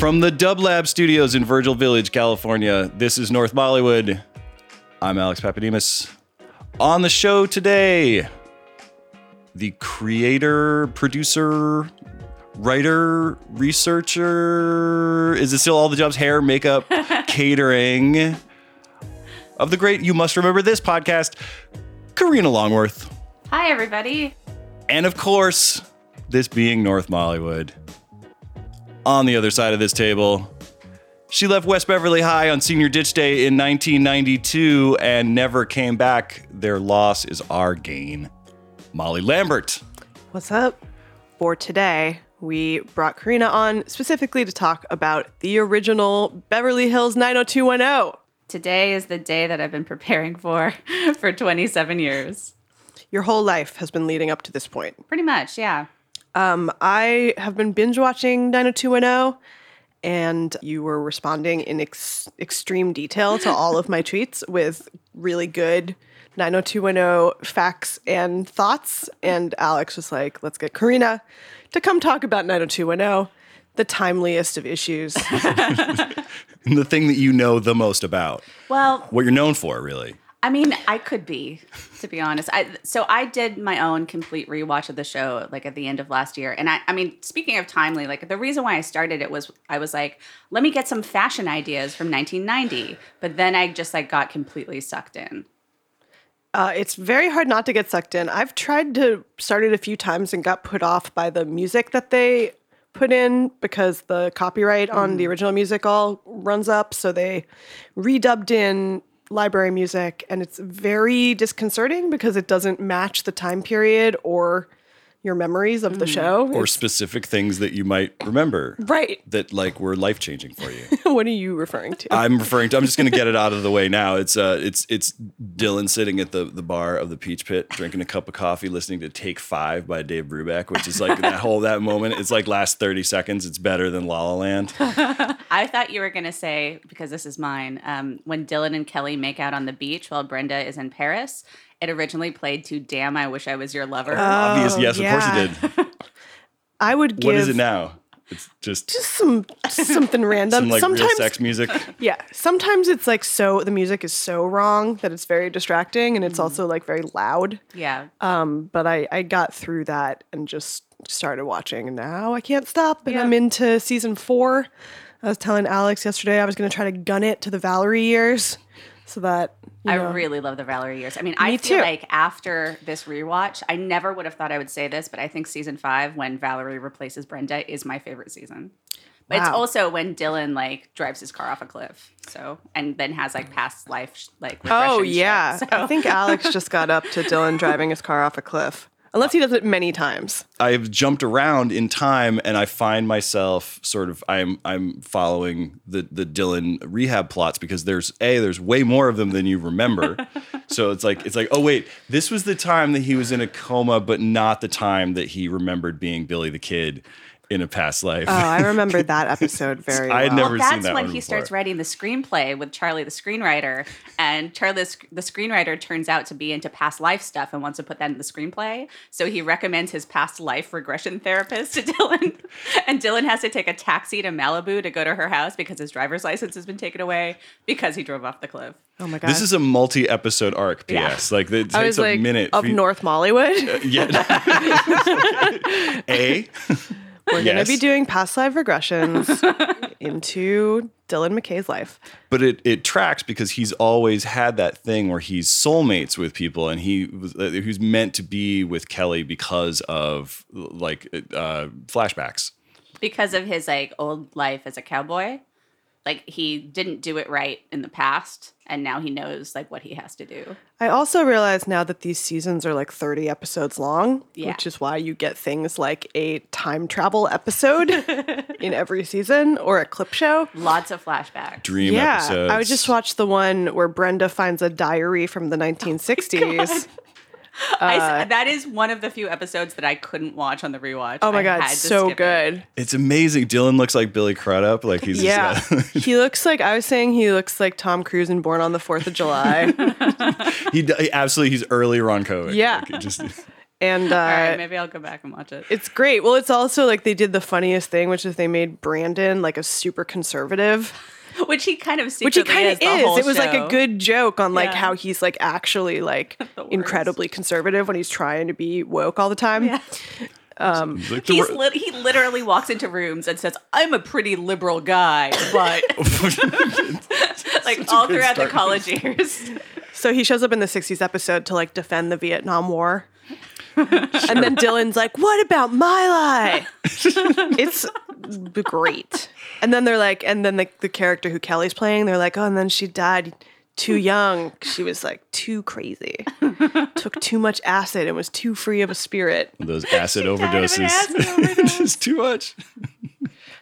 From the Dub Lab studios in Virgil Village, California, this is North Mollywood. I'm Alex Pappademas. On the show today, the creator, producer, writer, researcher. Is it still all the jobs? Hair, makeup, catering. Of the great You Must Remember This podcast, Karina Longworth. Hi, everybody. And of course, this being North Mollywood. On the other side of this table, she left West Beverly High on Senior Ditch Day in 1992 and never came back. Their loss is our gain. Molly Lambert. What's up? For today, we brought Karina on specifically to talk about the original Beverly Hills 90210. Today is the day that I've been preparing for for 27 years. Your whole life has been leading up to this point. Pretty much, yeah. Um, I have been binge watching 90210, and you were responding in ex- extreme detail to all of my tweets with really good 90210 facts and thoughts. And Alex was like, let's get Karina to come talk about 90210, the timeliest of issues. the thing that you know the most about. Well, What you're known for, really. I mean, I could be, to be honest. I so I did my own complete rewatch of the show like at the end of last year. And I I mean, speaking of timely, like the reason why I started it was I was like, let me get some fashion ideas from 1990. But then I just like got completely sucked in. Uh, it's very hard not to get sucked in. I've tried to start it a few times and got put off by the music that they put in because the copyright on the original music all runs up. So they redubbed in library music, and it's very disconcerting because it doesn't match the time period or your memories of the show. Or specific things that you might remember right. that like were life changing for you. what are you referring to? I'm referring to. I'm just going to get it out of the way now. It's uh, it's it's Dylan sitting at the the bar of the Peach Pit, drinking a cup of coffee, listening to Take Five by Dave Brubeck, which is like that whole that moment. It's like last 30 seconds. It's better than La La Land. I thought you were going to say, because this is mine, um, when Dylan and Kelly make out on the beach while Brenda is in Paris, it originally played to Damn, I Wish I Was Your Lover. Obvious, yes, yeah. of course it did. I would give What is it now? It's just just some something random. some like real Sometimes sex music. Yeah, sometimes it's like so the music is so wrong that it's very distracting and it's Mm-hmm. also like very loud. yeah. Um, but I I got through that and just started watching and now I can't stop and Yeah. I'm into season 4. I was telling Alex yesterday I was going to try to gun it to the Valerie years so that I know, really love the Valerie years. I mean, I feel too. like after this rewatch, I never would have thought I would say this, but I think season five, when Valerie replaces Brenda, is my favorite season. But it's also when Dylan like drives his car off a cliff, so and then has like past life like Oh regression shit. yeah. So- I think Alex just got up to Dylan driving his car off a cliff. Unless he does it many times. I've jumped around in time and I find myself sort of I'm I'm following the the Dylan rehab plots because there's a there's way more of them than you remember. so it's like it's like oh wait, this was the time that he was in a coma but not the time that he remembered being Billy the Kid in a past life. Oh, I remember that episode very well. I had never well, seen that's that when one he before. starts writing the screenplay with Charlie, the screenwriter, and Charlie, the screenwriter, turns out to be into past life stuff and wants to put that in the screenplay. So he recommends his past life regression therapist to Dylan, and Dylan has to take a taxi to Malibu to go to her house because his driver's license has been taken away because he drove off the cliff. Oh my god. this is a multi-episode arc. Yeah. Like it takes I was a like minute of you- North Mollywood. Yeah. a. We're Yes. gonna be doing past life regressions into Dylan McKay's life. but it it tracks because he's always had that thing where he's soulmates with people and he was uh, he was meant to be with Kelly because of like uh, flashbacks. because of his like old life as a cowboy. Like he didn't do it right in the past, and now he knows like what he has to do. I also realize now that these seasons are like 30 episodes long, Yeah. which is why you get things like a time travel episode in every season or a clip show. Lots of flashbacks. Dream yeah, episodes. I would just watch the one where Brenda finds a diary from the 1960s. I s that is one of the few episodes that I couldn't watch on the rewatch. oh my I god, had so skip it. good. It's amazing. Dylan looks like Billy Crudup. Like he's Yeah. just, he looks like I was saying he looks like Tom Cruise in Born on the 4th of July. he, he absolutely he's early Ron Kovic. Yeah. Like, just And uh, All right, maybe I'll go back and watch it. it's great. Well, it's also like they did the funniest thing, which is they made Brandon like a super conservative, Which he kind of which he kind is. of the is. It was like a good joke on like Yeah. how he's like actually like incredibly conservative when he's trying to be woke all the time. Yeah. Um, he's like the He's wor- he literally walks into rooms and says, "I'm a pretty liberal guy," but like all throughout the college years. So he shows up in the 60s episode to like defend the Vietnam War. And then Dylan's like, "What about my lie?" it's great. And then they're like, and then the, the character who Kelly's playing, they're like, "Oh, and then she died too young. She was like too crazy, took too much acid, and was too free of a spirit." those acid died of an overdoses. acid overdose. it's too much.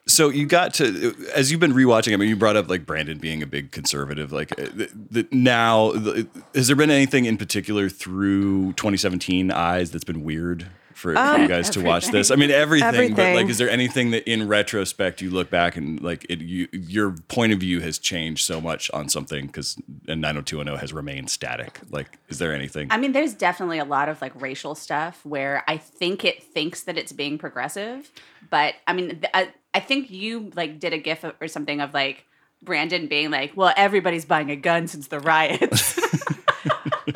So you got to as you've been rewatching. I mean, you brought up like Brandon being a big conservative. Like uh, the, the, now, the, has there been anything in particular through 2017 eyes that's been weird for, for um, you guys to watch this? I mean, everything, But like, is there anything that in retrospect you look back and like it, you, your point of view has changed so much on something because and 90210 has remained static. Like, is there anything? I mean, there's definitely a lot of like racial stuff where I think it thinks that it's being progressive, but I mean, th- I, I think you like did a gif or something of like Brandon being like, "Well, everybody's buying a gun since the riots."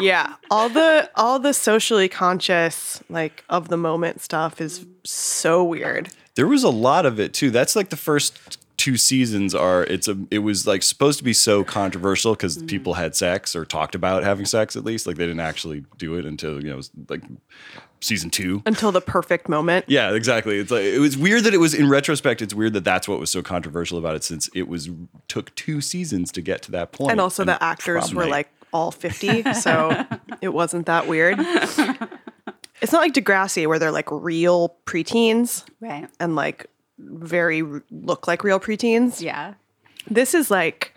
Yeah, all the all the socially conscious like of the moment stuff is so weird. There was a lot of it too. That's like the first two seasons are it's a it was like supposed to be so controversial because Mm-hmm. people had sex or talked about having sex at least like they didn't actually do it until you know it was like season two Until the perfect moment. yeah exactly it's like it was weird that it was in retrospect it's weird that that's what was so controversial about it since it was took two seasons to get to that point. point and also the actors were night. like all 50 so it wasn't that weird it's not like degrassi where they're like real preteens right. and like very r- look like real preteens Yeah. this is like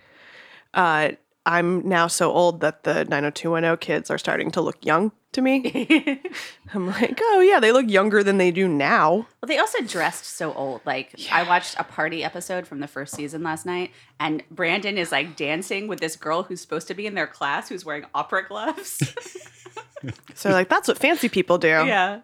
uh i'm now so old that the 90210 kids are starting to look young to me i'm like oh yeah they look younger than they do now Well, they also dressed so old. Like I watched a party episode from the first season last night, and Brandon is like dancing with this girl who's supposed to be in their class who's wearing opera gloves. so like that's what fancy people do yeah.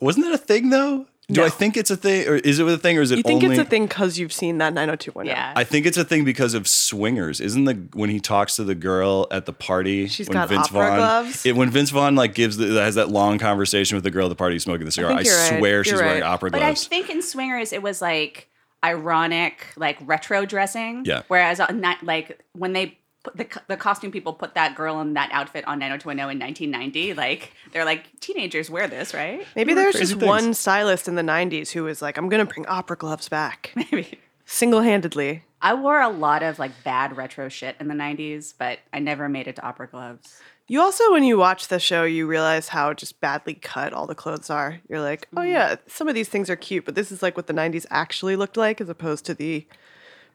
wasn't that a thing though do No. I think it's a thing or is it a thing or is it you think only it's a thing because you've seen that 90210 Yeah. I think it's a thing because of swingers. Isn't the when he talks to the girl at the party? She's when got opera gloves? It, when Vince Vaughn like gives the, has that long conversation with the girl at the party smoking the cigar. I, think you're right. swear You're she's wearing right. opera But I think in Swingers it was like ironic, like retro dressing. Yeah. Whereas uh, on that, like when they put the the costume people put that girl in that outfit on 90210 in 1990, like they're like teenagers wear this, right? Maybe there's just things. one stylist in the 90s who was like, I'm going to bring opera gloves back Maybe. single handedly. I wore a lot of like bad retro shit in the 90s, but I never made it to opera gloves. You also, when you watch the show, you realize how just badly cut all the clothes are. You're like, oh, mm-hmm. yeah, some of these things are cute, but this is like what the 90s actually looked like as opposed to the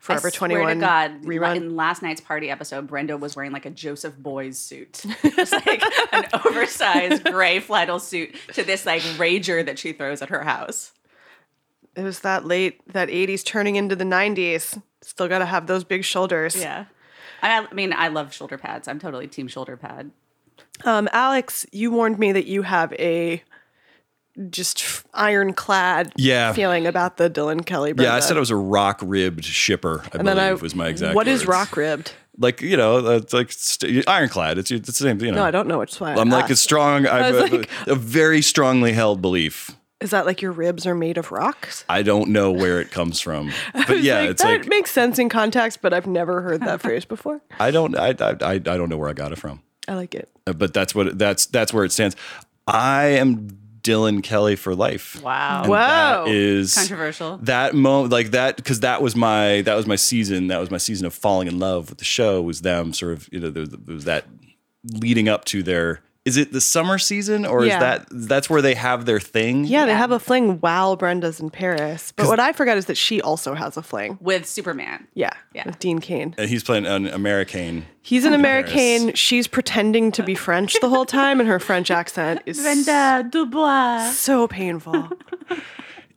Forever I 21 swear to God, rerun. in last night's party episode, Brenda was wearing like a Joseph Abboud suit, just like an oversized gray flannel suit to this like rager that she throws at her house. It was that late, that 80s turning into the 90s. Still got to have those big shoulders. Yeah, I, I mean, I love shoulder pads. I'm totally team shoulder pad. Um, Alex, you warned me that you have a just ironclad Yeah. feeling about the Dylan Kelly. yeah, I said I was a rock ribbed shipper. I And believe I was my exact. What is rock ribbed? Like you know, it's like st- ironclad. It's it's the same. You know, No, I don't know which one. I'm like a strong. I have a, like- a very strongly held belief. Is that like your ribs are made of rocks? I don't know where it comes from, but yeah, Like, it's that like makes sense in context, but I've never heard that phrase before. I don't. I, I I I don't know where I got it from. I like it. Uh, but that's what that's that's where it stands. I am Dylan Kelly for life. Wow, And Wow. that is controversial. That moment, like that, because that was my that was my season. That was my season of falling in love with the show. Was them sort of you know there was, there was that leading up to their. Is it the summer season or Yeah. is that that's where they have their thing? Yeah, they have a fling while Brenda's in Paris. But what I forgot is that she also has a fling. with Superman. Yeah, Yeah. with Dean Cain. And he's playing an American. He's an Paris. American. She's pretending to be French the whole time, and her French accent is Brenda Dubois. so painful.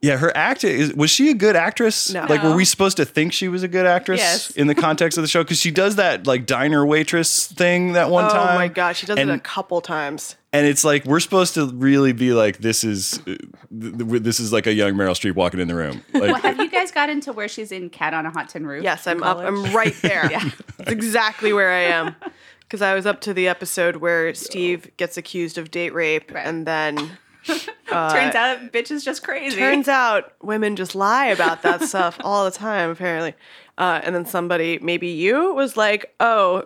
Yeah, her act is was she a good actress? No. Like were we supposed to think she was a good actress Yes. in the context of the show cuz she does that like diner waitress thing that one Oh time. Oh my god, she does and, it a couple times. and it's like we're supposed to really be like this is uh, th- th- this is like a young Meryl Streep walking in the room. Like Well, have you guys gotten to where she's in Cat on a Hot Tin Roof? Yes, I'm up. I'm right there. Yeah. That's exactly where I am. Because I was up to the episode where Steve gets accused of date rape, Right. and then Turns out, bitch is just crazy. turns out women just lie about that stuff all the time, apparently. Uh, and then somebody, maybe you, was like, "Oh,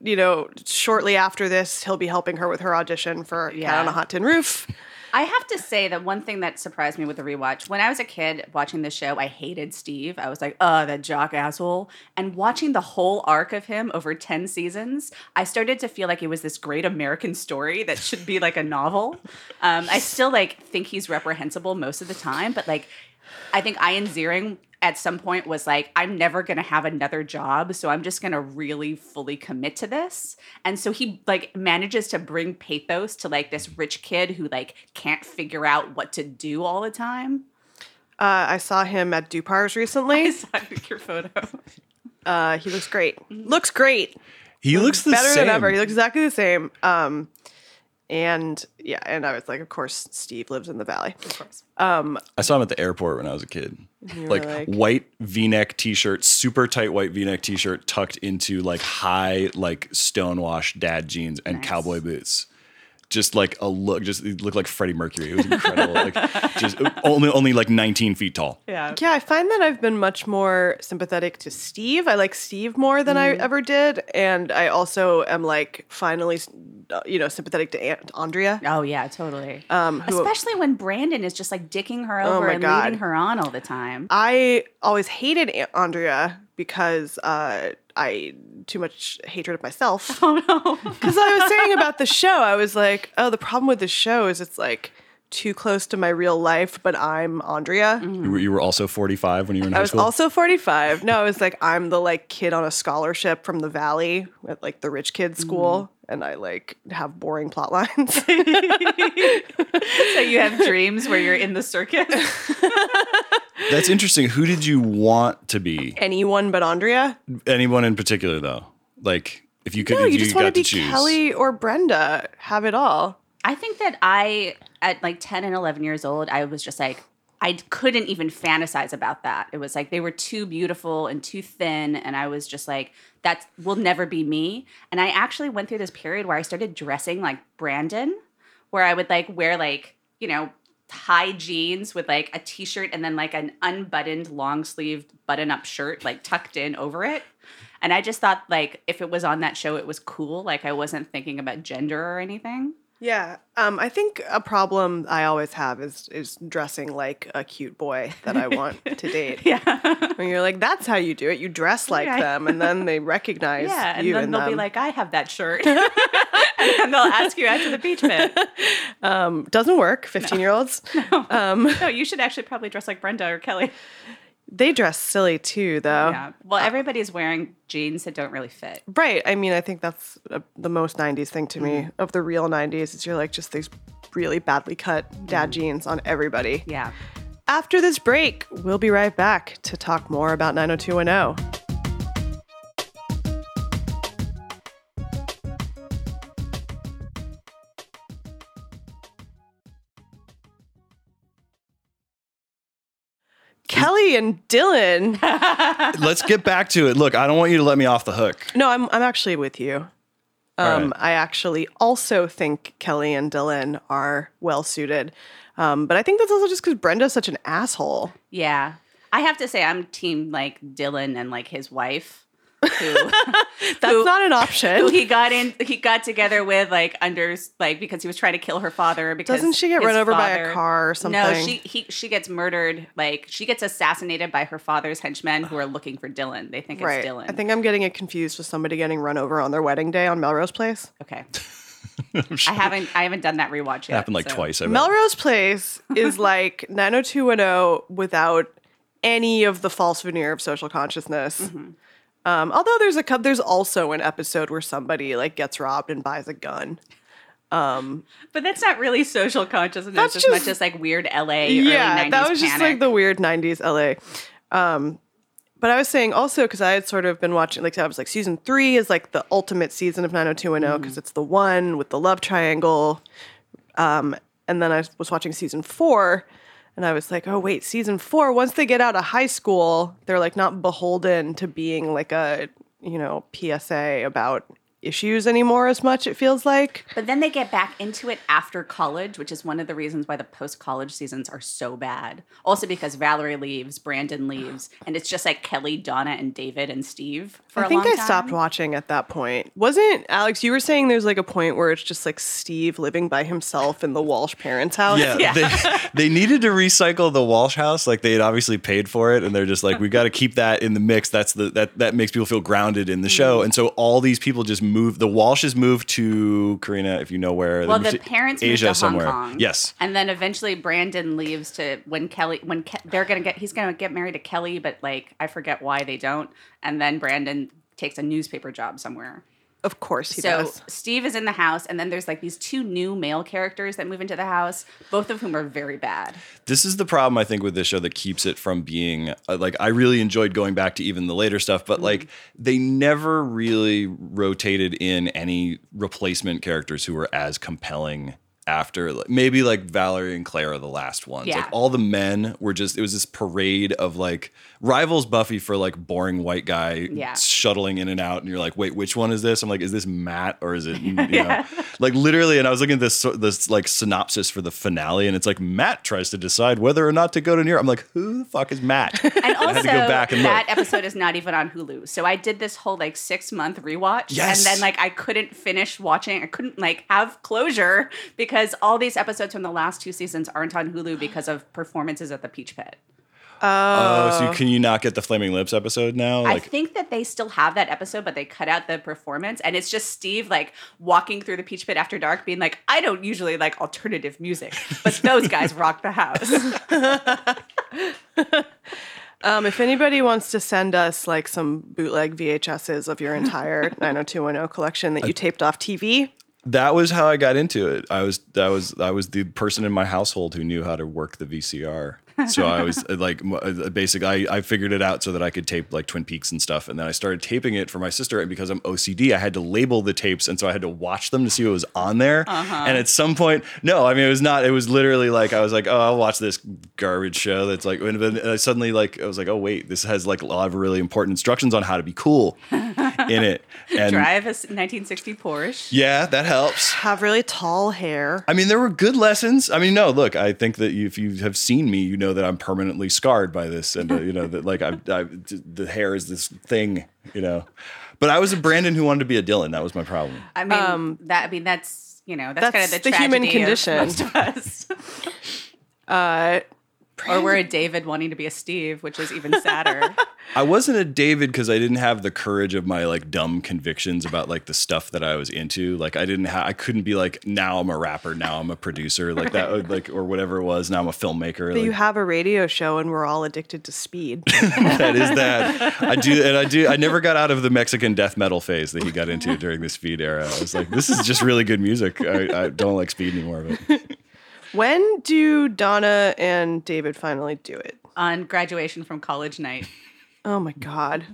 you know, shortly after this, he'll be helping her with her audition for Cat Yeah. on a Hot Tin Roof." I have to say that one thing that surprised me with the rewatch, when I was a kid watching the show, I hated Steve. I was like, oh, that jock asshole. And watching the whole arc of him over 10 seasons, I started to feel like it was this great American story that should be like a novel. Um, I still like think he's reprehensible most of the time, but like I think Ian Ziering at some point was like, I'm never gonna have another job, so I'm just gonna really fully commit to this. And so he like manages to bring pathos to like this rich kid who like can't figure out what to do all the time. Uh, I saw him at Dupar's recently. I recently. saw your photo. Uh, he looks great. Looks great. he looks the better same. than ever. He looks exactly the same. Um, and yeah, and I was like, of course, Steve lives in the valley. Of course. Um, I saw him at the airport when I was a kid. Like, like- white V-neck t-shirt, super tight white V-neck t-shirt tucked into like high like stonewashed dad jeans and Nice. cowboy boots. Just like a look, just it looked like Freddie Mercury. It was incredible. like just only only like 19 feet tall. Yeah. Yeah, I find that I've been much more sympathetic to Steve. I like Steve more than I ever did, and I also am like finally, uh, you know, sympathetic to Aunt Andrea. Oh yeah, totally. Um, who- Especially when Brandon is just like dicking her over my and God. leading her on all the time. I always hated Aunt Andrea because uh, I too much hatred of myself. Oh no. Because I was saying about the show, I was like, oh, the problem with the show is it's like too close to my real life, but I'm Andrea. You, were, you were also 45 when you were in high school? I was also 45. No, I was like, I'm the like kid on a scholarship from the valley at like the rich kid school. Mm. And I like have boring plot lines. so you have dreams where you're in the circus. That's interesting. Who did you want to be? Anyone but Andrea? Anyone in particular, though? Like, if you could, No, if you just want got to be choose. Kelly or Brenda. Have it all. I think that I, at like 10 and 11 years old, I was just like, I couldn't even fantasize about that. It was like they were too beautiful and too thin. And I was just like, that will never be me. And I actually went through this period where I started dressing like Brandon, where I would like wear like, you know, high jeans with like a t shirt and then like an unbuttoned long sleeved button up shirt like tucked in over it. And I just thought like if it was on that show, it was cool. Like I wasn't thinking about gender or anything. Yeah. Um, I think a problem I always have is is dressing like a cute boy that I want to date. Yeah. When you're like, that's how you do it. You dress like Yeah. them, and then they recognize Yeah, and then they'll be like, I have that shirt. and they'll ask you out to the Peach Pit. um, doesn't work. Fifteen year olds. No, you should actually probably dress like Brenda or Kelly. They dress silly too, though. Yeah. Well, uh, everybody's wearing jeans that don't really fit. Right. I mean, I think that's uh, the most 90s thing to me mm. of the real 90s is you're like just these really badly cut dad mm. jeans on everybody. Yeah. After this break, we'll be right back to talk more about 90210. Kelly and Dylan. Let's get back to it. Look, I don't want you to let me off the hook. No, I'm I'm actually with you. Um, right. I actually also think Kelly and Dylan are well suited. Um, but I think that's also just because Brenda's such an asshole. Yeah. I have to say, I'm team like Dylan and like his wife. Who, That's Who- not an who option. he got in he got together with like under like because he was trying to kill her father because Doesn't she get run over by a car or something? No, she he she gets murdered. Like she gets assassinated by her father's henchmen who are looking for Dylan. They think right. it's Dylan. I think I'm getting it confused with somebody getting run over on their wedding day on Melrose Place. Okay. I haven't I haven't done that rewatch yet. happened like so- twice. I bet. Melrose Place is like 90210 without any of the false veneer of social consciousness. Mm-hmm. Um, although there's a there's also an episode where somebody like gets robbed and buys a gun. But that's not really social consciousness That's as just- much as like weird LA yeah, early 90s that was just like the weird '90s LA. Um, but I was saying also because I had sort of been watching, like I was like, season three is like the ultimate season of 90210 because it's the one with the love triangle. Um, and then I was watching season four, and I was like, oh wait, season four. Once they get out of high school, they're like not beholden to being like a you know PSA about issues anymore as much. It feels like. But then they get back into it after college, which is one of the reasons why the post college seasons are so bad. Also because Valerie leaves, Brandon leaves, and it's just like Kelly, Donna, and David and Steve for I a think long I stopped watching at that point. Wasn't Alex? You were saying there's like a point where it's just like Steve living by himself in the Walsh parents' house. Yeah, Yeah. They, they needed to recycle the Walsh house. Like they had obviously paid for it, and they're just like, we got to keep that in the mix. That's the that that makes people feel grounded in the show. Mm-hmm. And so all these people just moved. The Walshes moved to Karina, if you know where. Well, the parents Asia moved to somewhere. Hong Kong. Yes. and then eventually Brandon leaves to when Kelly when Ke- they're gonna get he's gonna get married to Kelly, but like I forget why they don't. And then Brandon takes a newspaper job somewhere. Of course he so does. Steve is in the house, and then there's like these two new male characters that move into the house, both of whom are very bad. This is the problem I think with this show that keeps it from being uh, like I really enjoyed going back to even the later stuff, but like they never really rotated in any replacement characters who were as compelling after like, maybe like Valerie and Claire are the last ones. Yeah. Like all the men were just it was this parade of like rivals Buffy for like boring white guy Yeah. shuttling in and out and you're like, "Wait, which one is this?" I'm like, "Is this Matt or is it you know?" Like literally and I was looking at this this like synopsis for the finale and it's like Matt tries to decide whether or not to go to New York. I'm like, "Who the fuck is Matt?" And also, go back and look. that episode is not even on Hulu. So I did this whole like six month rewatch, Yes. and then like I couldn't finish watching. I couldn't like have closure because all these episodes from the last two seasons aren't on Hulu because of performances at the Peach Pit. Oh, so you, can you not get the Flaming Lips episode now? I think that they still have that episode, but they cut out the performance, and it's just Steve like walking through the Peach Pit after dark, being like, "I don't usually like alternative music, but those guys rock the house." Um, if anybody wants to send us like some bootleg VHSs of your entire 90210 collection that you taped off TV, that was how I got into it. I was that was I was the person in my household who knew how to work the VCR. So I was uh, like, m- uh, basically, I, I figured it out so that I could tape like Twin Peaks and stuff. And then I started taping it for my sister. And because I'm OCD, I had to label the tapes, and so I had to watch them to see what was on there. And at some point, no, I mean, it was not. It was literally like I was like, oh, I'll watch this garbage show. That's like, and then I suddenly like I was like, oh wait, this has like a lot of really important instructions on how to be cool in it. And Drive a 1960 Porsche. yeah, that helps. have really tall hair. I mean, there were good lessons. I mean, no, look, I think that if you have seen me, you know that I'm permanently scarred by this, and uh, you know that like I, I, the hair is this thing, you know. But I was a Brandon who wanted to be a Dylan. That was my problem. I mean, that I mean that's you know that's, kind of that's the, the human tragedy of condition. most of us. Uh, or we're a David wanting to be a Steve, which is even sadder. I wasn't a David because I didn't have the courage of my like dumb convictions about like the stuff that I was into. Like I didn't have, I couldn't be like now I'm a rapper, now I'm a producer, like that, would, like or whatever it was. Now I'm a filmmaker. but you have a radio show and we're all addicted to speed. that is that. I do, and I do. I never got out of the Mexican death metal phase that he got into during the speed era. I was like, this is just really good music. I, I don't like speed anymore. But when do Donna and David finally do it? On graduation from college night. Oh my God.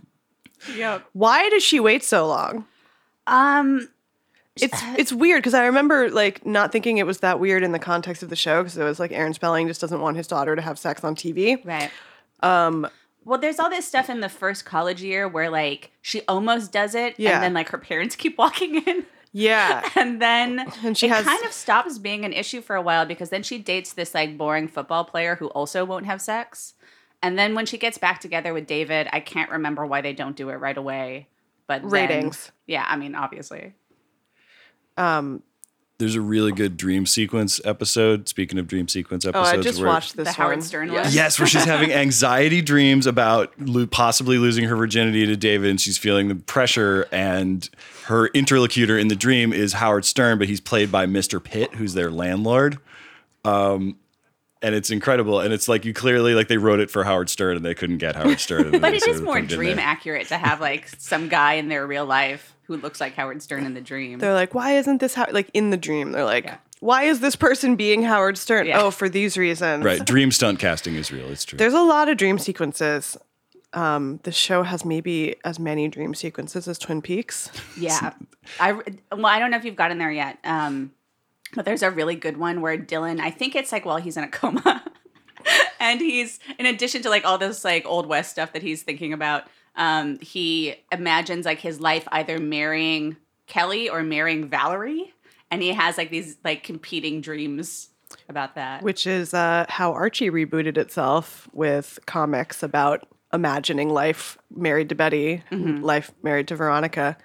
Yep. Why does she wait so long? Um. It's it's weird because I remember like not thinking it was that weird in the context of the show because it was like Aaron Spelling just doesn't want his daughter to have sex on TV. Right. Um. Well, there's all this stuff in the first college year where like she almost does it, Yeah. and then like her parents keep walking in. Yeah. and then And she it has- kind of stops being an issue for a while because then she dates this like boring football player who also won't have sex. And then when she gets back together with David, I can't remember why they don't do it right away. But then- Ratings. yeah, I mean, obviously. Um, there's a really good dream sequence episode. Speaking of dream sequence episodes, oh, episodes, I just where- watched this The Howard one. Stern Yeah. one? Yes, where she's having anxiety dreams about lo- possibly losing her virginity to David, and she's feeling the pressure. And her interlocutor in the dream is Howard Stern, but he's played by Mr. Pitt, who's their landlord. Um, and it's incredible, and it's like you clearly like they wrote it for Howard Stern, and they couldn't get Howard Stern. and But they it sort more put it in dream accurate to have like some guy in their real life who who looks like Howard Stern in the dream. They're like, why isn't this how like in the dream? They're like, Yeah. why is this person being Howard Stern? Yeah. Oh, for these reasons. Right. Dream stunt casting is real. It's true. There's a lot of dream sequences. Um, the show has maybe as many dream sequences as Twin Peaks. Yeah. I well, I don't know if you've gotten there yet. Um, but there's a really good one where Dylan, I think it's like while he's in a coma. and he's in addition to like all this like old west stuff that he's thinking about, um, he imagines like his life either marrying Kelly or marrying Valerie. And he has like these like competing dreams about that. which is uh, how Archie rebooted itself with comics about imagining life married to Betty, life married to Veronica.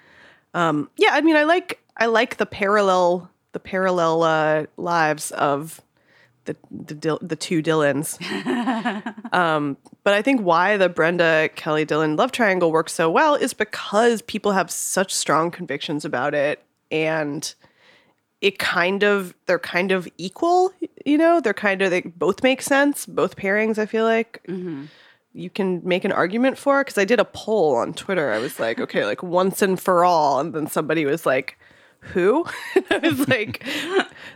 Um, yeah, I mean, I like I like the parallel the parallel uh, lives of the the, Dil- the two Dylans. um, but I think why the Brenda Kelly Dylan love triangle works so well is because people have such strong convictions about it and it kind of they're kind of equal you know? They're kind of they both make sense both pairings i feel like. You can make an argument for because i did a poll on twitter. I was like okay like once and for all. And then somebody was like who i was like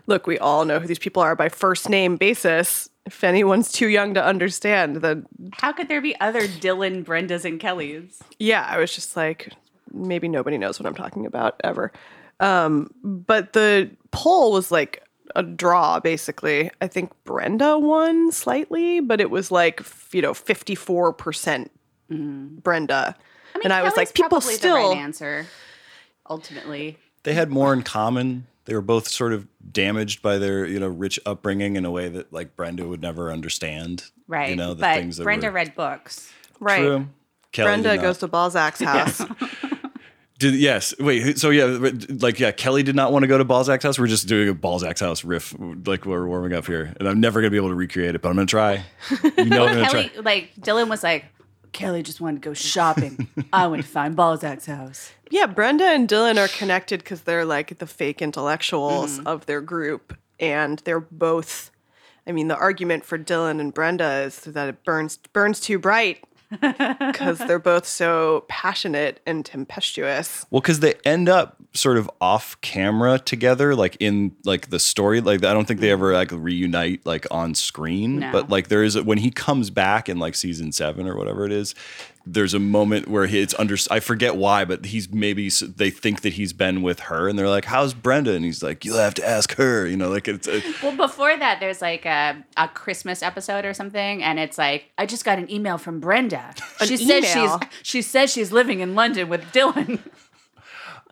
look we all know who these people are by first name basis if anyone's too young to understand then How could there be other Dylan, Brendas, and Kellys? yeah, I was just like, maybe nobody knows what I'm talking about ever. Um, but the poll was like a draw, basically. I think Brenda won slightly, but it was like, you know, 54% Brenda. I and I was like, people still. the right answer. Ultimately, they had more in common. They were both sort of damaged by their, you know, rich upbringing in a way that like Brenda would never understand. right? You know, the but things that Brenda were read books. right. true. Kelly Brenda goes to Balzac's house. Did, yes. Wait. So yeah, like yeah, Kelly did not want to go to Balzac's house. We're just doing a Balzac's house riff, like we're warming up here, and I'm never gonna be able to recreate it, but I'm gonna try. You know, I'm gonna Kelly, try. like Dylan was like, Kelly just wanted to go shopping. I went to find Balzac's house. Yeah, Brenda and Dylan are connected because they're like the fake intellectuals mm. of their group, and they're both. I mean, the argument for Dylan and Brenda is that it burns burns too bright because they're both so passionate and tempestuous. Well, because they end up sort of off camera together, like in like the story. Like I don't think they ever like reunite like on screen. No. But like there is a, when he comes back in like season seven or whatever it is. There's a moment where he, it's under. I forget why, but he's maybe they think that he's been with her, and they're like, "How's Brenda?" And he's like, "You'll have to ask her." You know, like it's. A, Well, before that, there's like a, a Christmas episode or something, and it's like I just got an email from Brenda. She says email? she's she says she's living in London with Dylan.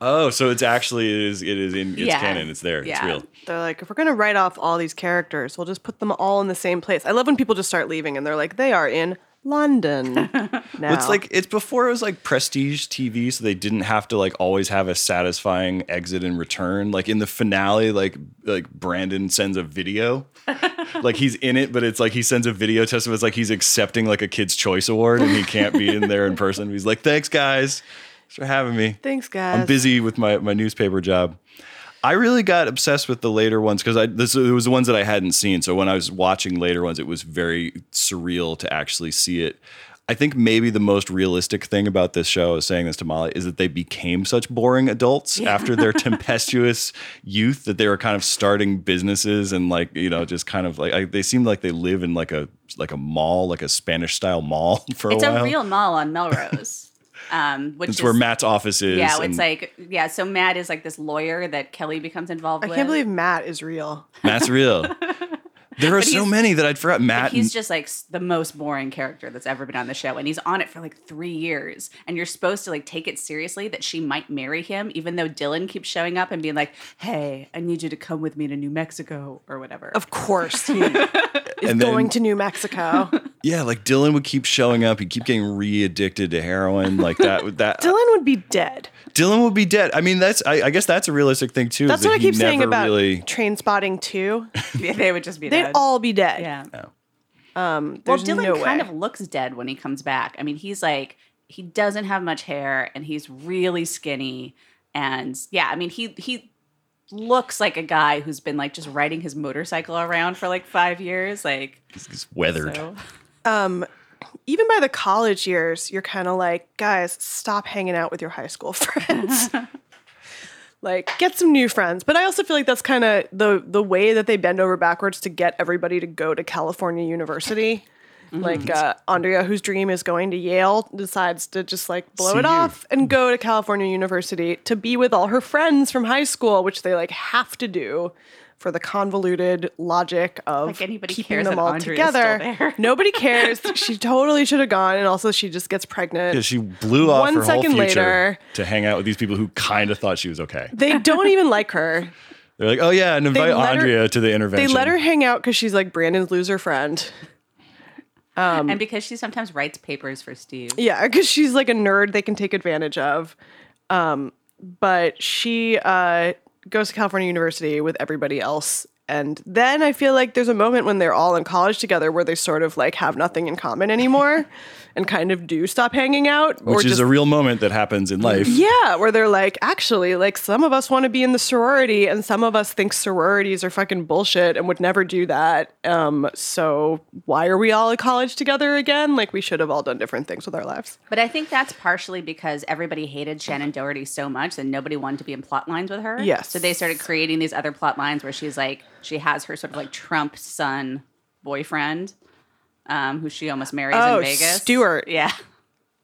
oh, so it's actually it is it is in it's Yeah. canon. It's there. It's real. They're like, if we're gonna write off all these characters, we'll just put them all in the same place. I love when people just start leaving and they're like, they are in London now. Well, it's like it's before it was like prestige TV, so they didn't have to like always have a satisfying exit and return. Like in the finale, like like Brandon sends a video, like he's in it, but it's like he sends a video test testament. It's like he's accepting like a Kids Choice Award, and he can't be in there in person. He's like, "Thanks, guys, thanks for having me." thanks, guys. I'm busy with my, my newspaper job. I really got obsessed with the later ones because I this it was the ones that I hadn't seen. So when I was watching later ones, it was very surreal to actually see it. I think maybe the most realistic thing about this show, I was saying this to Molly, is that they became such boring adults after their tempestuous youth that they were kind of starting businesses and like you know just kind of like I, they seemed like they live in like a like a mall, like a Spanish style mall for It's a a while. real mall on Melrose, um, which It's is where Matt's office is. yeah. It's like yeah. So Matt is like this lawyer that Kelly becomes involved with. I with. can't believe Matt is real. Matt's real. There are so many that I'd forgot. Matt. He's just like the most boring character that's ever been on the show, and he's on it for like three years. And you're supposed to like take it seriously that she might marry him, even though Dylan keeps showing up and being like, "Hey, I need you to come with me to New Mexico or whatever." Of course, he is And then- going to New Mexico. Yeah, like Dylan would keep showing up. He'd keep getting re-addicted to heroin. Like that. That Dylan would be dead. Dylan would be dead. I mean, that's. I, I guess that's a realistic thing too. is That's that what I keep saying about Really, Trainspotting too. they would just be dead. They'd dead. all be dead. yeah. Um, Well, Dylan no kind of looks dead when he comes back. I mean, he's like he doesn't have much hair and he's really skinny. And yeah, I mean, he he looks like a guy who's been like just riding his motorcycle around for like five years. Like he's weathered. so. Even by the college years, you're kind of like, guys, stop hanging out with your high school friends. like get some new friends. But I also feel like that's kind of the the way that they bend over backwards to get everybody to go to California University. Like uh, Andrea, whose dream is going to Yale, decides to just like blow it CU. off and go to California University to be with all her friends from high school, which they like have to do for the convoluted logic of Like anybody keeping cares them all Andrea's together. there. Nobody cares. she totally should have gone, and also she just gets pregnant. Yeah, she blew off One her whole future later- to hang out with these people who kind of thought she was okay. They don't even like her. They're like, oh yeah, and invite let her- Andrea to the intervention. They let her hang out because she's like Brandon's loser friend. and because she sometimes writes papers for Steve. Yeah, because she's like a nerd they can take advantage of. Um, but she uh, goes to California University with everybody else. And then I feel like there's a moment when they're all in college together where they sort of like have nothing in common anymore and kind of do stop hanging out. which is just a real moment that happens in life. Yeah, where they're like, actually, like some of us want to be in the sorority, and some of us think sororities are fucking bullshit and would never do that. Um, so why are we all at college together again? Like we should have all done different things with our lives. But I think that's partially because everybody hated Shannen Doherty so much and nobody wanted to be in plot lines with her. Yes. So they started creating these other plot lines where she's like, she has her sort of like Trump son boyfriend, um, who she almost marries Oh, in Vegas. Stuart. Yeah.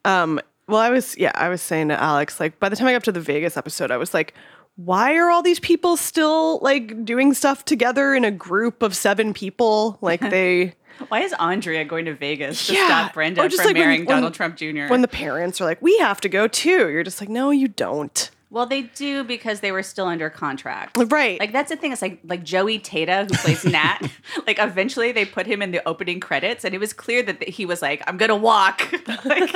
Um, well, I was, yeah, I was saying to Alex, like, by the time I got to the Vegas episode, I was like, why are all these people still like doing stuff together in a group of seven people? Like they, Why is Andrea going to Vegas to Yeah. stop Brenda just from like when- marrying when- Donald Trump Jr.? when the parents are like, we have to go too. You're just like, no, you don't. Well, they do because they were still under contract. Right. Like that's the thing. It's like like Joey Tata who plays Nat. like eventually they put him in the opening credits, and it was clear that he was like, "I'm gonna walk." like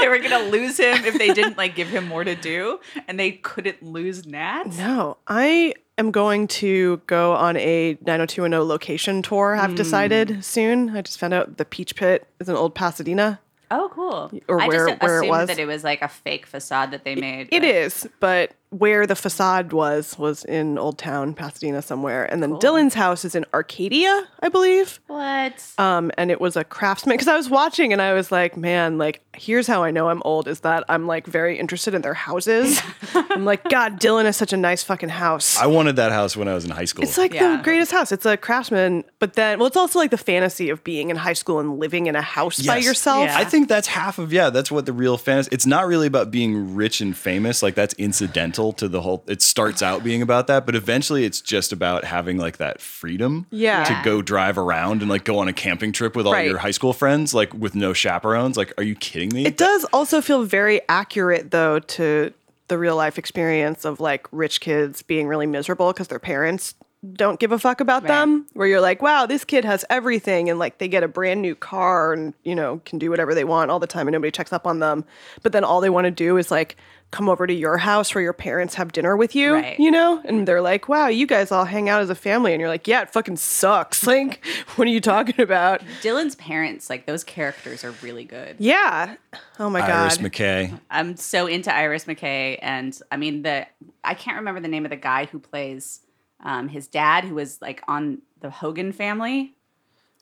they were gonna lose him if they didn't like give him more to do, and they couldn't lose Nat. No, I am going to go on a 90210 location tour. I've hmm. decided soon. I just found out the Peach Pit is in Old Pasadena. Oh, cool. Or I where- just where it assumed was. that it was like a fake facade that they made. It but- is, but where the facade was was in Old Town Pasadena somewhere, and then Dylan's house is in Arcadia, I believe. What? Um, and it was a craftsman because I was watching and I was like, man, like here's how I know I'm old is that I'm like very interested in their houses. I'm like, God, Dylan is such a nice fucking house. I wanted that house when I was in high school. It's like Yeah. the greatest house. It's a craftsman, but then, well, it's also like the fantasy of being in high school and living in a house by yourself. Yeah. I think that's half of yeah. That's what the real fantasy. It's not really about being rich and famous. Like that's incidental to the whole. It starts out being about that, but eventually it's just about having like that freedom. Yeah. To go drive around and like go on a camping trip with all Right. your high school friends, like with no chaperones. Like, are you kidding me? It does also feel very accurate, though, to the real life experience of like rich kids being really miserable because their parents don't give a fuck about Right. them. Where you're like, wow, this kid has everything, and like they get a brand new car and you know can do whatever they want all the time, and nobody checks up on them. But then all they want to do is like come over to your house where your parents have dinner with you, Right. you know, and they're like, wow, you guys all hang out as a family, and you're like, yeah, it fucking sucks. Like, what are you talking about? Dylan's parents, like those characters, are really good. Yeah. Oh my God. Iris. McKay. I'm so into Iris McKay, and I mean the I can't remember the name of the guy who plays um, his dad, who was like on the Hogan family.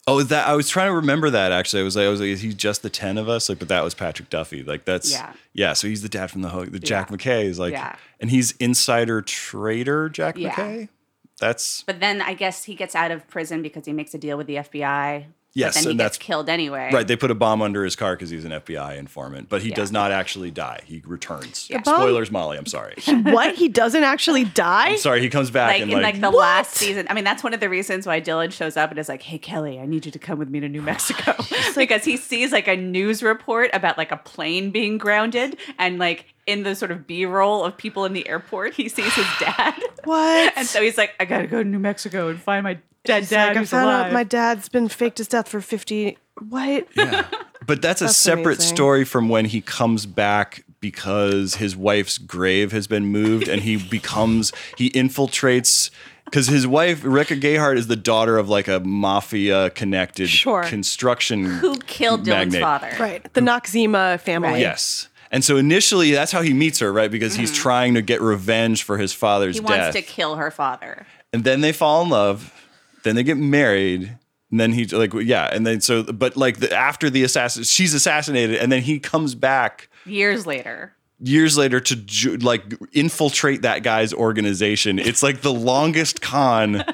Oh, that I was trying to remember that actually. I was like, I was like, is he just the ten of us? Like, but that was Patrick Duffy. Like, that's Yeah. yeah. So he's the dad from the Hook. The Jack Yeah. McKay is like, Yeah. and he's insider trader Jack Yeah. McKay. That's But then I guess he gets out of prison because he makes a deal with the FBI. Yes, but then he and gets that's- killed anyway. right. They put a bomb under his car because he's an FBI informant, but he Yeah. does not actually die. He returns. Yeah. Spoilers, Molly. I'm sorry. what? He doesn't actually die? I'm sorry. He comes back Like and in like, like the What? last season. I mean, that's one of the reasons why Dylan shows up and is like, "Hey Kelly, I need you to come with me to New Mexico," because he sees like a news report about like a plane being grounded, and like in the sort of B roll of people in the airport, he sees his dad. What? And so he's like, I gotta go to New Mexico and find my dead dad like, I found alive. out my dad's been faked his death for 50. What? Yeah. But that's a separate amazing. story from when he comes back because his wife's grave has been moved and he becomes he infiltrates because his wife Rebecca Gayhart is the daughter of like a mafia connected Sure. construction who killed Dylan's magnate. father. Right. The Noxzema family. Right. Yes. And so initially that's how he meets her, right? Because he's trying to get revenge for his father's Mm-hmm. He death. wants to kill her father. and then they fall in love, then they get married. And then he's like, yeah, and then so, but like the, after the assassin, she's assassinated, and then he comes back Years later. years later to ju- like infiltrate that guy's organization. It's like the longest con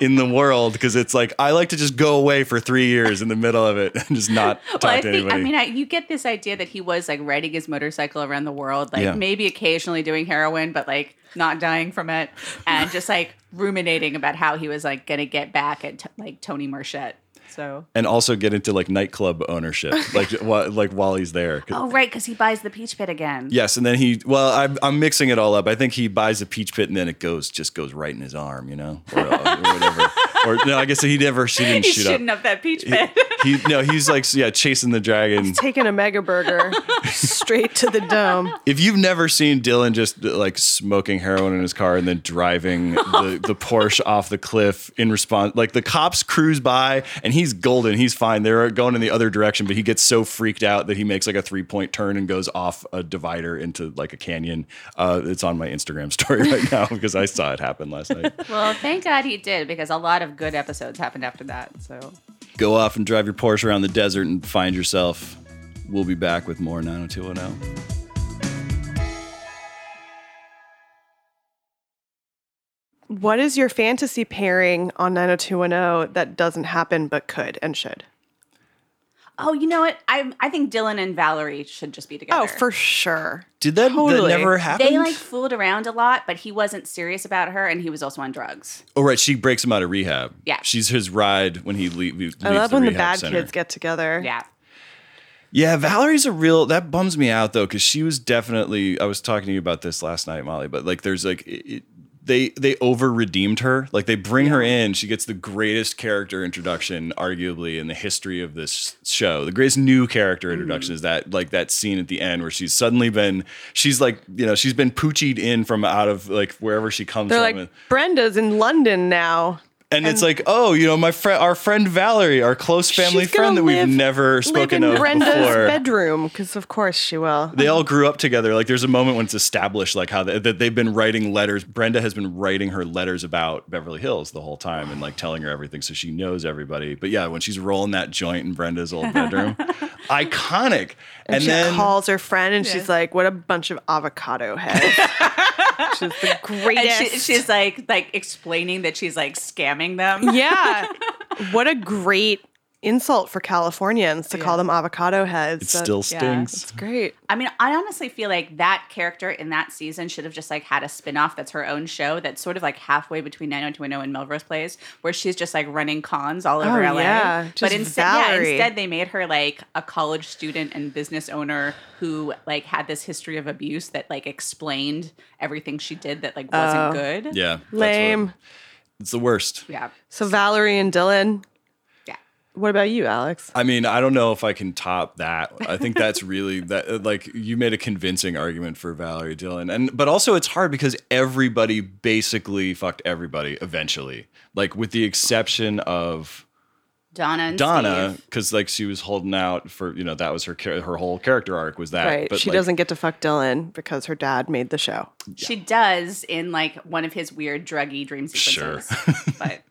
in the world because it's like I like to just go away for three years in the middle of it and just not talk Well, I to think anybody. I mean I, you get this idea that he was like riding his motorcycle around the world, like Yeah. maybe occasionally doing heroin, but like not dying from it, and just like ruminating about how he was like gonna get back at t- like Tony Marchette. So and also get into like nightclub ownership, like wh- like while he's there. oh right, because he buys the Peach Pit again. Yes, and then he. Well, I'm, I'm mixing it all up. I think he buys a peach pit, and then it goes just goes right in his arm, you know, or, uh, or whatever. Or no, I guess he never. She didn't He's shoot up. shooting up that Peach Pit. He no, he's like yeah, chasing the dragon. Taking a mega burger straight to the dome. If you've never seen Dylan just like smoking heroin in his car and then driving the, the Porsche off the cliff in response, like the cops cruise by and he's golden, he's fine. They're going in the other direction, but he gets so freaked out that he makes like a three point turn and goes off a divider into like a canyon. Uh, it's on my Instagram story right now because I saw it happen last night. well, thank God he did because a lot of good episodes happened after that. So Go off and drive your Porsche around the desert and find yourself. We'll be back with more 90210. What is your fantasy pairing on 90210 that doesn't happen but could and should? Oh, you know what? I I think Dylan and Valerie should just be oh, together. Oh, for sure. Did that, that never happen? They like fooled around a lot, but he wasn't serious about her, and he was also on drugs. Oh right, she breaks him out of rehab. Yeah. she's his ride when he leave, leaves. I love the when the bad center. kids get together. Yeah. Yeah, Valerie's a real. That bums me out though, because she was definitely. I was talking to you about this last night, Molly. But like, there's like. It, it- they they over redeemed her. Like they bring her in, she gets the greatest character introduction, arguably in the history of this show. The greatest new character Mm-hmm. introduction is that like that scene at the end where she's suddenly been she's like you know she's been poochied in from out of like wherever she comes They're from. like, Brenda's in London now. And, it's like, oh, you know, my friend, our friend Valerie, our close family friend that live- we've never Live spoken in of Brenda's before. bedroom, because of course she will. They all grew up together. Like, there's a moment when it's established, like how they, that they've been writing letters. Brenda has been writing her letters about Beverly Hills the whole time, and like telling her everything, so she knows everybody. But yeah, when she's rolling that joint in Brenda's old bedroom, iconic. And, she then calls her friend and Yeah. she's like, "What a bunch of avocado heads." She's the And greatest. she, she's like like explaining that she's like scamming them. yeah. What a great insult for Californians to call them avocado heads. it That- still yeah. stings. It's great. I mean, I honestly feel like that character in that season should have just like had a spin-off that's her own show that's sort of like halfway between 90210 and Melrose Place, where she's just like running cons all over Oh, LA. yeah. but Just instead, yeah, instead they made her like a college student and business owner who like had this history of abuse that like explained everything she did that like wasn't Oh. good. Yeah, that's what- Lame. it's the worst. Yeah. So Valerie and Dylan. Yeah. What about you, Alex? I mean, I don't know if I can top that. I think that's really that like you made a convincing argument for Valerie Dylan. And but also it's hard because everybody basically fucked everybody eventually. Like with the exception of Donna and Donna cuz like she was holding out for, you know, that was her her whole character arc was that. Right. But she like, doesn't get to fuck Dylan because her dad made the show. She does in like one of his weird druggy dream Sure. sequences. but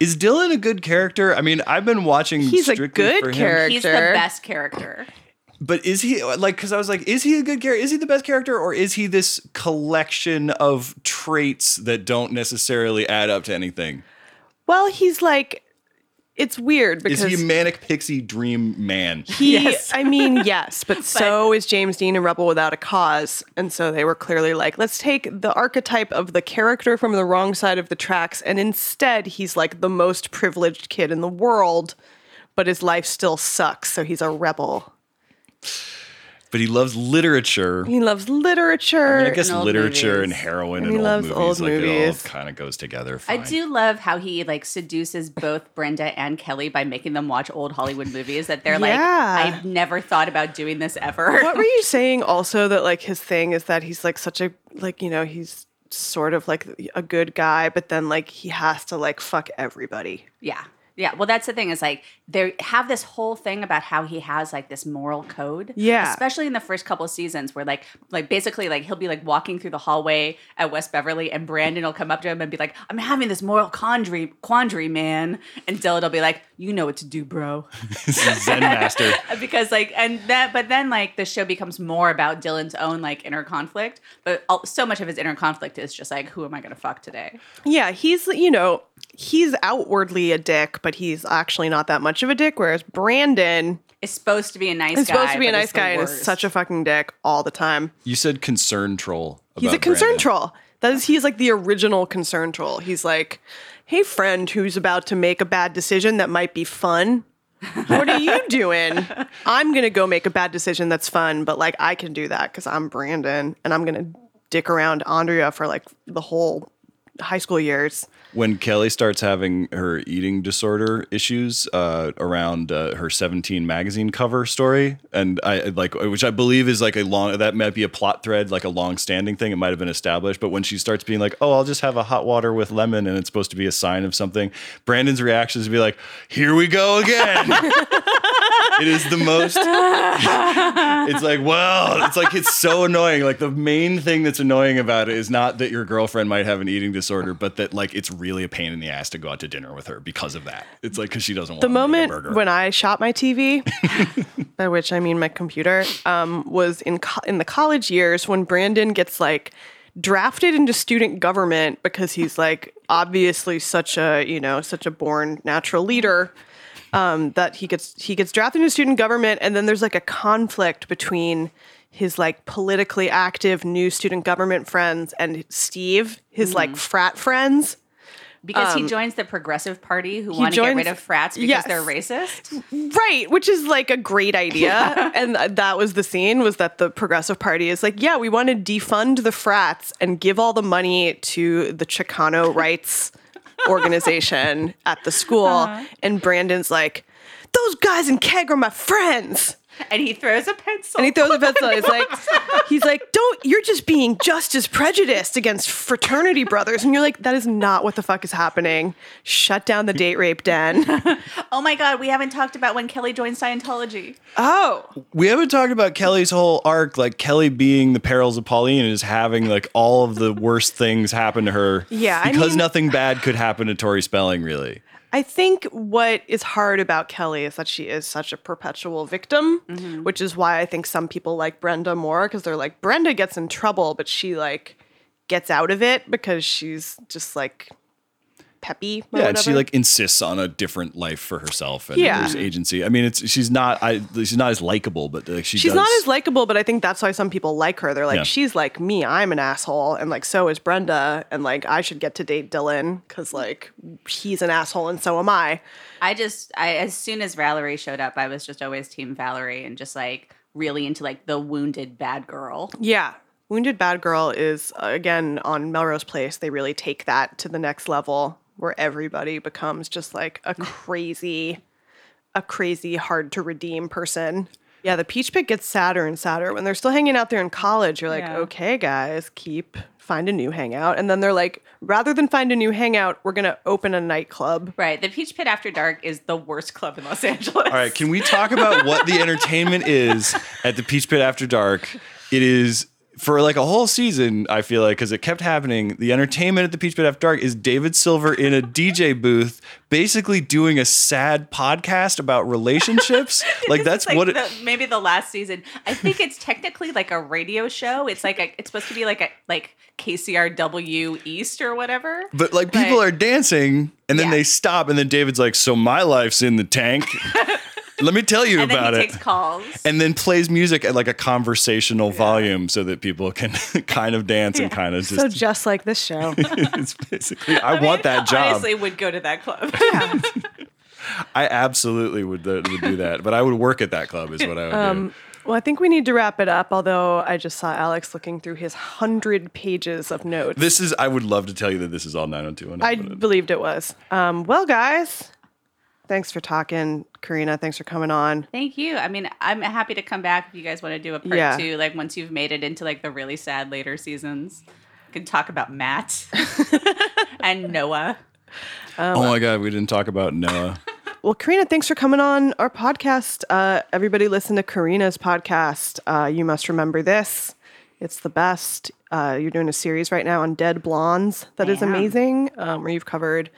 Is Dylan a good character? I mean, I've been watching He's a good for him. character. he's the best character. But is he like? Because I was like, is he a good character? Is he the best character, or is he this collection of traits that don't necessarily add up to anything? Well, he's like, it's weird because Is he a manic pixie dream man? He, Yes. I mean, yes, but, so is James Dean in Rebel Without a Cause. And so they were clearly like, let's take the archetype of the character from the wrong side of the tracks. And instead, he's like the most privileged kid in the world, but his life still sucks. So he's a rebel. But he loves literature. He loves literature. I, mean, I guess And literature movies. and heroin And and, he old loves movies, old like it all kind of goes together. I do love how he like seduces both Brenda and Kelly by making them watch old Hollywood movies that they're like, I've never thought about doing this ever. what were you saying also that like his thing is that he's like such a, like, you know, he's sort of like a good guy, but then like he has to like fuck everybody. yeah. Yeah, well, that's the thing is like they have this whole thing about how he has like this moral code. Yeah. especially in the first couple of seasons where like like basically like he'll be like walking through the hallway at West Beverly and Brandon will come up to him and be like, "I'm having this moral quandary, quandary, man," and Dylan will be like, "You know what to do, bro," Zen master. because like and that but then like the show becomes more about Dylan's own like inner conflict, but all, so much of his inner conflict is just like, "Who am I gonna fuck today?" Yeah, he's you know he's outwardly a dick, but he's actually not that much of a dick. Whereas Brandon Is supposed to be a nice is guy. supposed to be a nice guy and is such a fucking dick all the time. You said concern troll. He's a concern Brandon. troll. That is, he's like the original concern troll. He's like, hey, friend who's about to make a bad decision that might be fun. What are you doing? I'm going to go make a bad decision that's fun, but like I can do that because I'm Brandon and I'm going to dick around Andrea for like the whole high school years. When Kelly starts having her eating disorder issues uh, around uh, her 17 magazine cover story, and I like, which I believe is like a long, that might be a plot thread, like a long standing thing. It might have been established. But when she starts being like, oh, I'll just have a hot water with lemon and it's supposed to be a sign of something, Brandon's reaction is to be like, here we go again. it is the most it's like well it's like it's so annoying. Like the main thing that's annoying about it is not that your girlfriend might have an eating disorder but that like it's really a pain in the ass to go out to dinner with her because of that. It's like because she doesn't want the to make a moment when I shot my TV, by which I mean my computer, um, was in co- in the college years when Brandon gets like drafted into student government because he's like obviously such a you know such a born natural leader. Um, that he gets he gets drafted into student government, and then there's like a conflict between his like politically active new student government friends and Steve, his like frat friends. because he joins the progressive party who want to get Um, rid of frats because Yes. they're racist. Right, which is like a great idea. and th- that was the scene was that the progressive party is like, yeah, we want to defund the frats and give all the money to the Chicano rights organization at the school. Uh-huh. And Brandon's like, those guys in keg are my friends. And he throws a pencil. And he throws a pencil. He's like, he's like, don't, you're just being just as prejudiced against fraternity brothers. And you're like, that is not what the fuck is happening. Shut down the date rape den. oh my god, we haven't talked about when Kelly joined Scientology. Oh, we haven't talked about kelly's whole arc like kelly being the perils of pauline and is having like all of the worst things happen to her Yeah, I because mean- nothing bad could happen to tori spelling really I think what is hard about Kelly is that she is such a perpetual victim, mm-hmm. which is why I think some people like Brenda more because they're like Brenda gets in trouble, but she like gets out of it because she's just like peppy. Or Yeah, and she like insists on a different life for herself and Yeah. there's agency. I mean, it's she's not I she's not as likable, but like she She's does, not as likable, but I think that's why some people like her. They're like, Yeah. she's like me, I'm an asshole, and like so is Brenda, and like I should get to date Dylan because like he's an asshole and so am I. I just, I as soon as Valerie showed up, I was just always Team Valerie and just like really into like the wounded bad girl. Yeah. Wounded Bad Girl is, uh, again, on Melrose Place. They really take that to the next level where everybody becomes just like a crazy, a crazy, hard to redeem person. Yeah, the Peach Pit gets sadder and sadder. When they're still hanging out there in college, you're like, Yeah. okay, guys, keep, find a new hangout. And then they're like, rather than find a new hangout, we're going to open a nightclub. Right. The Peach Pit After Dark is the worst club in Los Angeles. All right, can we talk about what the entertainment is at the Peach Pit After Dark? It is for like a whole season, I feel like, because it kept happening. The entertainment at the Peach Pit After Dark is David Silver in a DJ booth, basically doing a sad podcast about relationships. like that's like, what it, maybe the last season. I think it's technically like a radio show. It's like a, it's supposed to be like a like KCRW East or whatever. But like people are dancing and then Yeah. they stop and then David's like, "So my life's in the tank." Let me tell you and then about he it. takes calls. and then plays music at like a conversational volume so that people can kind of dance and kind of just So just like this show. it's basically I, want that job. Honestly, would go to that club. I absolutely would, would do that, but I would work at that club is what I would Um, well, I think we need to wrap it up, although I just saw Alex looking through his hundred pages of notes. This is I would love to tell you that this is all 90210. I but it- believed it was. Um, well, guys, thanks for talking. Karina, thanks for coming on. Thank you. I mean, I'm happy to come back if you guys want to do a part Yeah. two. Like once you've made it into like the really sad later seasons, we can talk about Matt and Noah. oh my God, we didn't talk about Noah. Well, Karina, thanks for coming on our podcast. Uh, everybody listen to Karina's podcast. Uh, you must remember this. It's the best. Uh, you're doing a series right now on dead blondes that is am. amazing, um, where you've covered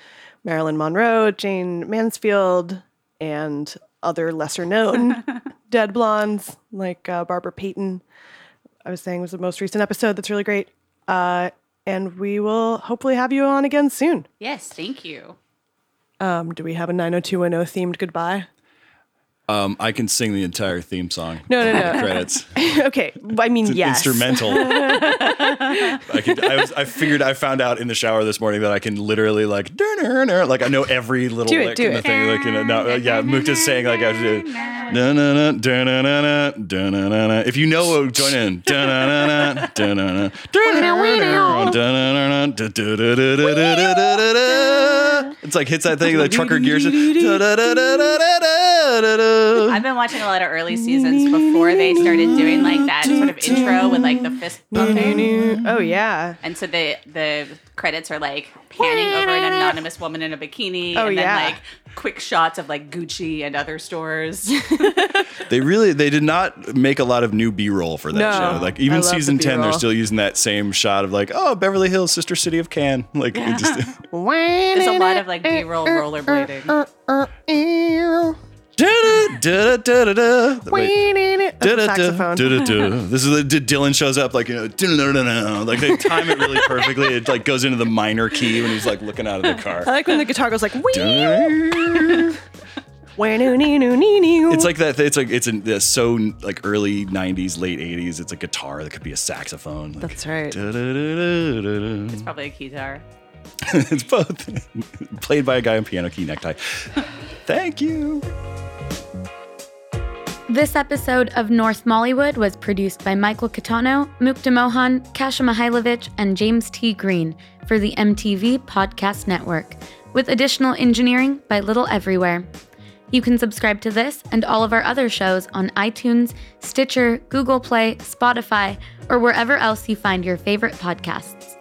Marilyn Monroe, Jayne Mansfield, and other lesser known dead blondes like uh, Barbara Payton. I was saying was the most recent episode that's really great. Uh, and we will hopefully have you on again soon. Yes, thank you. Um, do we have a 90210 themed goodbye? Um, I can sing the entire theme song. No, no, no. Credits. okay, I mean, yes. Instrumental. I could. I was. I figured. I found out in the shower this morning that I can literally like. Like I know every little Do it, lick do in the it. thing. Like you know. No, uh, yeah. Mukta's saying like I do. If you know, join in. It's like hits that thing, the trucker gears. I've been watching a lot of early seasons before they started doing like that sort of intro with like the fist pumping. Oh yeah. And so the the credits are like panning over an anonymous woman in a bikini Oh, and then yeah. like quick shots of like Gucci and other stores. They really they did not make a lot of new B-roll for that No. show. Like even love the season 10 they're still using that same shot of like, "Oh, Beverly Hills, sister city of Cannes." Like it just There's a lot of like B-roll rollerblading. This is the D- Dylan shows up like you know da-da-da-da-da. like they time it really perfectly. It like goes into the minor key when he's like looking out of the car. I car. like when the guitar goes like. Wee, It's it's like that. It's like it's in it's so like early '90s, late '80s. It's a guitar that could be a saxophone. Like, That's right. da-da-da-da-da-da. It's probably a guitar. it's both played by a guy in piano key necktie. Thank you. This episode of North Mollywood was produced by Michael Catano, Mukta Mohan, Kasha Mihailovich, and James T. Green for the MTV Podcast Network, with additional engineering by Little Everywhere. You can subscribe to this and all of our other shows on iTunes, Stitcher, Google Play, Spotify, or wherever else you find your favorite podcasts.